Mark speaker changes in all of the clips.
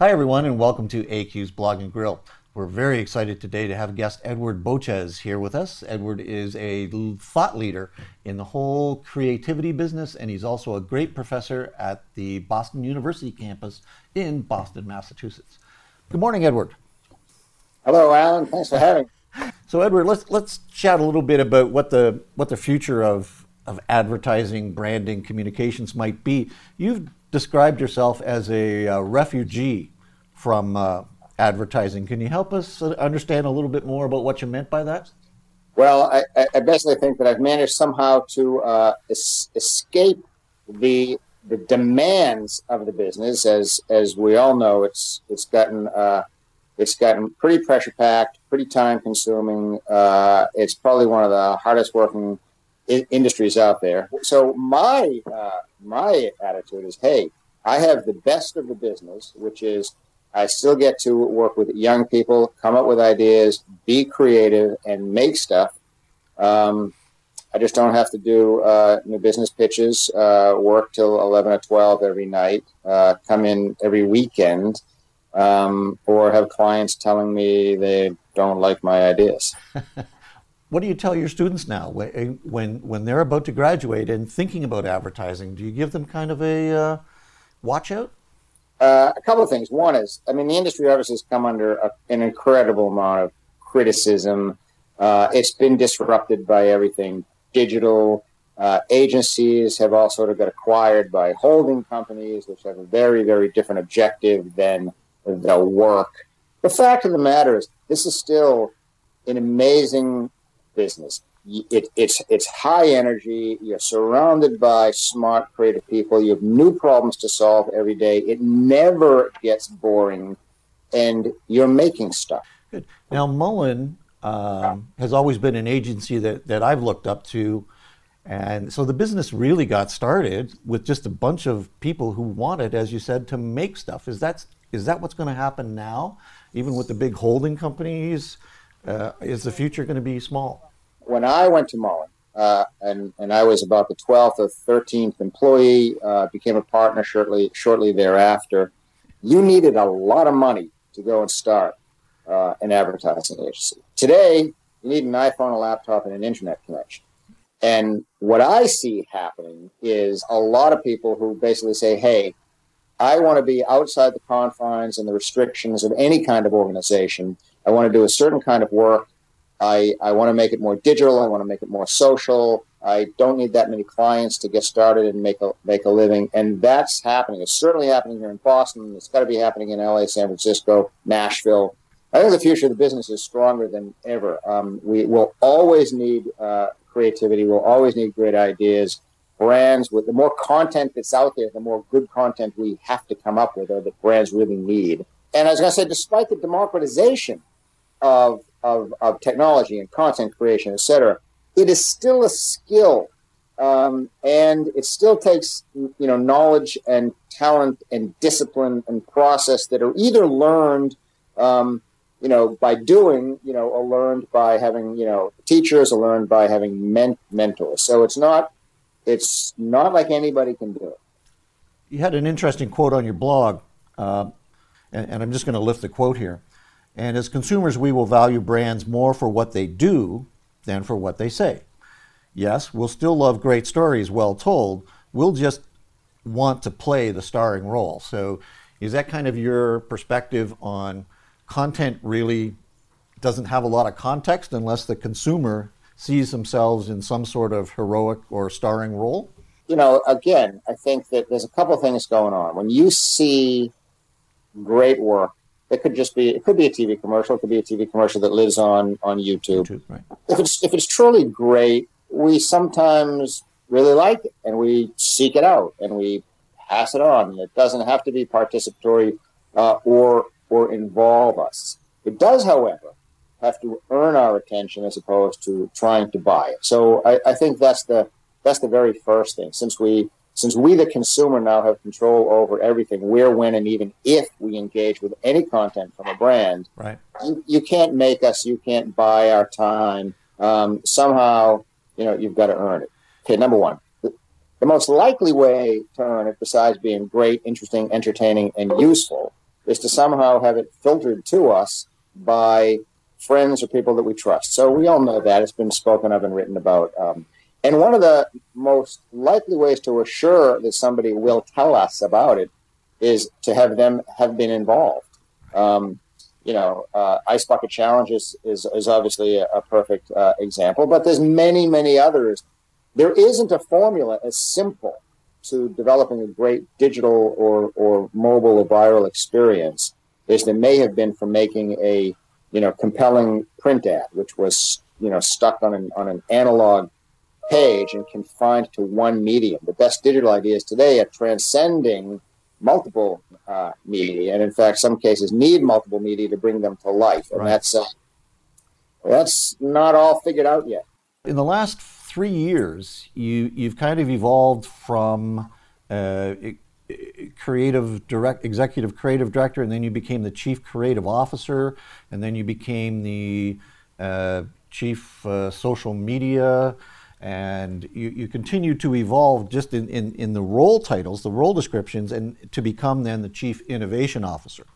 Speaker 1: Hi, everyone, and welcome to AQ's Blog and Grill. We're very excited today to have guest Edward Boches here with us. Edward is a thought leader in the whole creativity business, and he's also a great professor at the Boston University campus in Boston, Massachusetts. Good morning, Edward.
Speaker 2: Hello, Alan. Thanks for having
Speaker 1: me. So, Edward, let's let's chat a little bit about what the what the future of of advertising, branding, communications might be. You've described yourself as a uh, refugee from uh, advertising. Can you help us understand a little bit more about what you meant by that?
Speaker 2: Well, I, I basically think that I've managed somehow to uh, es- escape the the demands of the business. As as we all know, it's it's gotten uh, it's gotten pretty pressure packed, pretty time consuming. Uh, it's probably one of the hardest working I- industries out there. So my uh, my attitude is, hey, I have the best of the business, which is I still get to work with young people, come up with ideas, be creative, and make stuff. Um, I just don't have to do uh, new business pitches, uh, work till 11 or 12 every night, uh, come in every weekend, um, or have clients telling me they don't like my ideas.
Speaker 1: what do you tell your students now when, when when they're about to graduate and thinking about advertising? Do you give them kind of a uh, watch out?
Speaker 2: Uh, a couple of things. One is, I mean, the industry obviously has come under a, an incredible amount of criticism. Uh, it's been disrupted by everything digital. Uh, agencies have all sort of got acquired by holding companies, which have a very, very different objective than the work. The fact of the matter is, this is still an amazing business it, it's it's high energy. You're surrounded by smart, creative people. You have new problems to solve every day. It never gets boring, and you're making stuff.
Speaker 1: Good. Now, Mullen um, has always been an agency that that I've looked up to, and so the business really got started with just a bunch of people who wanted, as you said, to make stuff. Is that is that what's going to happen now? Even with the big holding companies, uh, is the future going to be small?
Speaker 2: when I went to Mullen, uh, and and I was about the twelfth or thirteenth employee, uh, became a partner shortly shortly thereafter. You needed a lot of money to go and start uh, an advertising agency. Today, you need an iPhone, a laptop, and an internet connection. And what I see happening is a lot of people who basically say, "Hey, I want to be outside the confines and the restrictions of any kind of organization. I want to do a certain kind of work." I, I want to make it more digital. I want to make it more social. I don't need that many clients to get started and make a make a living, and that's happening. It's certainly happening here in Boston. It's got to be happening in LA, San Francisco, Nashville. I think the future of the business is stronger than ever. Um, we will always need uh, creativity. We'll always need great ideas. Brands with the more content that's out there, the more good content we have to come up with, or that brands really need. And as I say, despite the democratization of of, of technology and content creation, etc., it is still a skill. Um, and it still takes you know knowledge and talent and discipline and process that are either learned um, you know by doing you know or learned by having you know teachers or learned by having men- mentors so it's not it's not like anybody can do it
Speaker 1: you had an interesting quote on your blog uh, and, and i'm just going to lift the quote here and as consumers, we will value brands more for what they do than for what they say. Yes, we'll still love great stories well told. We'll just want to play the starring role. So, is that kind of your perspective on content really doesn't have a lot of context unless the consumer sees themselves in some sort of heroic or starring role?
Speaker 2: You know, again, I think that there's a couple things going on. When you see great work it could just be it could be a TV commercial. It could be a TV commercial that lives on on YouTube. YouTube right. If it's if it's truly great, we sometimes really like it and we seek it out and we pass it on. It doesn't have to be participatory uh, or or involve us. It does, however, have to earn our attention as opposed to trying to buy it. So I, I think that's the that's the very first thing. Since we since we, the consumer, now have control over everything, where, when, and even if we engage with any content from a brand,
Speaker 1: right?
Speaker 2: You, you can't make us. You can't buy our time. Um, somehow, you know, you've got to earn it. Okay, number one. The, most likely way to earn it, besides being great, interesting, entertaining, and useful, is to somehow have it filtered to us by friends or people that we trust. So we all know that it's been spoken of and written about. Um, and one of the most likely ways to assure that somebody will tell us about it is to have them have been involved. Um, you know, uh, Ice Bucket Challenge is, is, is obviously a, a perfect uh, example, but there's many, many others. There isn't a formula as simple to developing a great digital or, or mobile or viral experience as there may have been for making a, you know, compelling print ad, which was, you know, stuck on an, on an analog page and confined to one medium. The best digital ideas today are transcending multiple uh, media, and in fact, some cases need multiple media to bring them to life, and right. that's uh, that's not all figured out yet.
Speaker 1: In the last three years, you you've kind of evolved from uh, creative direct executive creative director, and then you became the chief creative officer, and then you became the uh, chief uh, social media and you, you continue to evolve just in, in, in the role titles, the role descriptions, and to become then the chief innovation officer.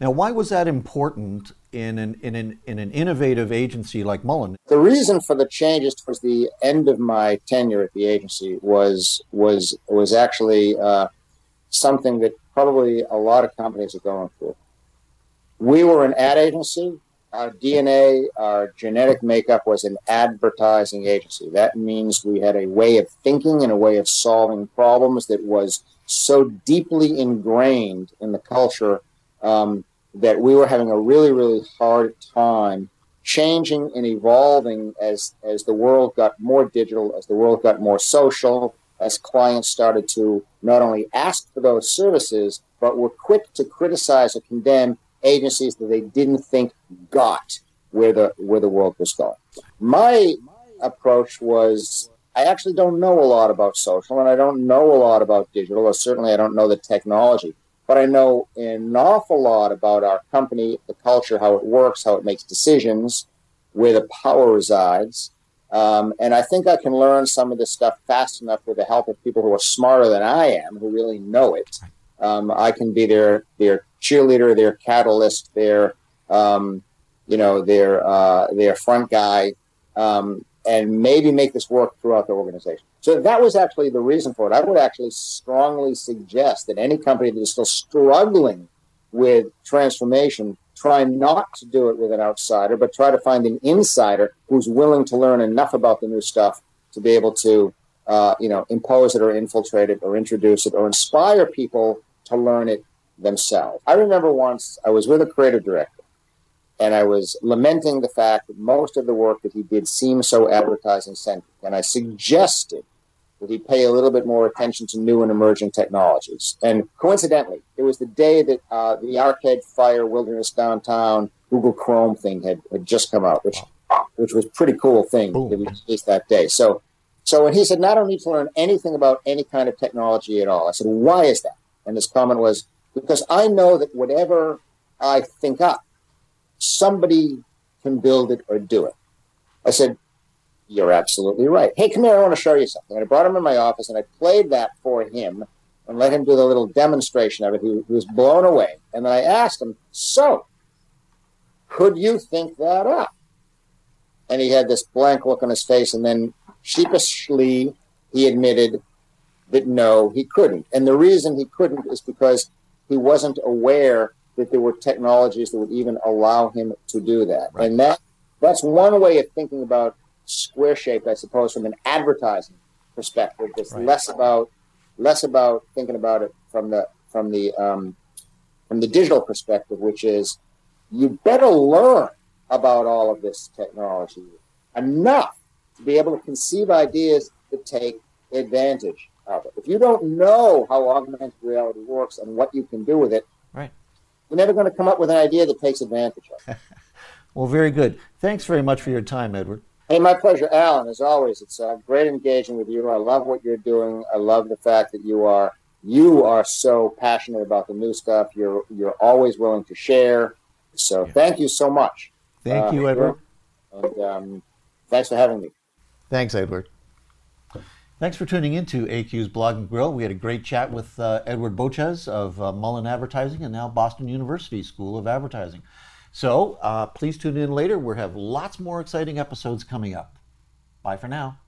Speaker 1: Now, why was that important in an, in an, in an innovative agency like Mullen?
Speaker 2: The reason for the changes towards the end of my tenure at the agency was was was actually uh, something that probably a lot of companies are going through. We were an ad agency our DNA, our genetic makeup was an advertising agency. That means we had a way of thinking and a way of solving problems that was so deeply ingrained in the culture um, that we were having a really, really hard time changing and evolving as as the world got more digital, as the world got more social, as clients started to not only ask for those services, but were quick to criticize or condemn agencies that they didn't think got where the where the world was going. My approach was I actually don't know a lot about social and I don't know a lot about digital, or certainly I don't know the technology, but I know an awful lot about our company, the culture, how it works, how it makes decisions, where the power resides. Um, and I think I can learn some of this stuff fast enough with the help of people who are smarter than I am, who really know it. Um, I can be their their cheerleader, their catalyst, their um, you know their uh, their front guy, um, and maybe make this work throughout the organization. So that was actually the reason for it. I would actually strongly suggest that any company that is still struggling with transformation try not to do it with an outsider, but try to find an insider who's willing to learn enough about the new stuff to be able to, uh, you know, impose it or infiltrate it or introduce it or inspire people to learn it themselves. I remember once I was with a creative director and I was lamenting the fact that most of the work that he did seemed so advertising centric. And I suggested that he pay a little bit more attention to new and emerging technologies. And coincidentally, it was the day that uh, the Arcade Fire Wilderness Downtown Google Chrome thing had, had just come out, which which was pretty cool thing Boom. that we released that day. So so when he said, "I don't need to learn anything about any kind of technology at all," I said, "Why is that?" And his comment was, because I know that whatever I think up, somebody can build it or do it. I said, You're absolutely right. Hey, come here, I want to show you something. And I brought him in my office and I played that for him and let him do the little demonstration of it. He, he was blown away. And then I asked him, So, could you think that up? And he had this blank look on his face, and then sheepishly he admitted that no, he couldn't. And the reason he couldn't is because he wasn't aware that there were technologies that would even allow him to do that. Right. And that that's one way of thinking about square shaped, I suppose, from an advertising perspective. It's right. less about less about thinking about it from the from the um, from the digital perspective, which is you better learn about all of this technology enough to be able to conceive ideas that take advantage of it. If you don't know how augmented reality works and what you can do with it, you're never going to come up with an idea that takes advantage of it.
Speaker 1: well, very good. Thanks very much for your time, Edward.
Speaker 2: Hey, my pleasure, Alan. As always, it's uh, great engaging with you. I love what you're doing. I love the fact that you are you are so passionate about the new stuff. You're you're always willing to share. So yeah. thank you so much.
Speaker 1: Thank uh, you, Edward.
Speaker 2: And um, thanks for having me.
Speaker 1: Thanks, Edward. Thanks for tuning in to AQ's Blog and Grill. We had a great chat with uh, Edward Boches of uh, Mullen Advertising and now Boston University School of Advertising. So uh, please tune in later. We have lots more exciting episodes coming up. Bye for now.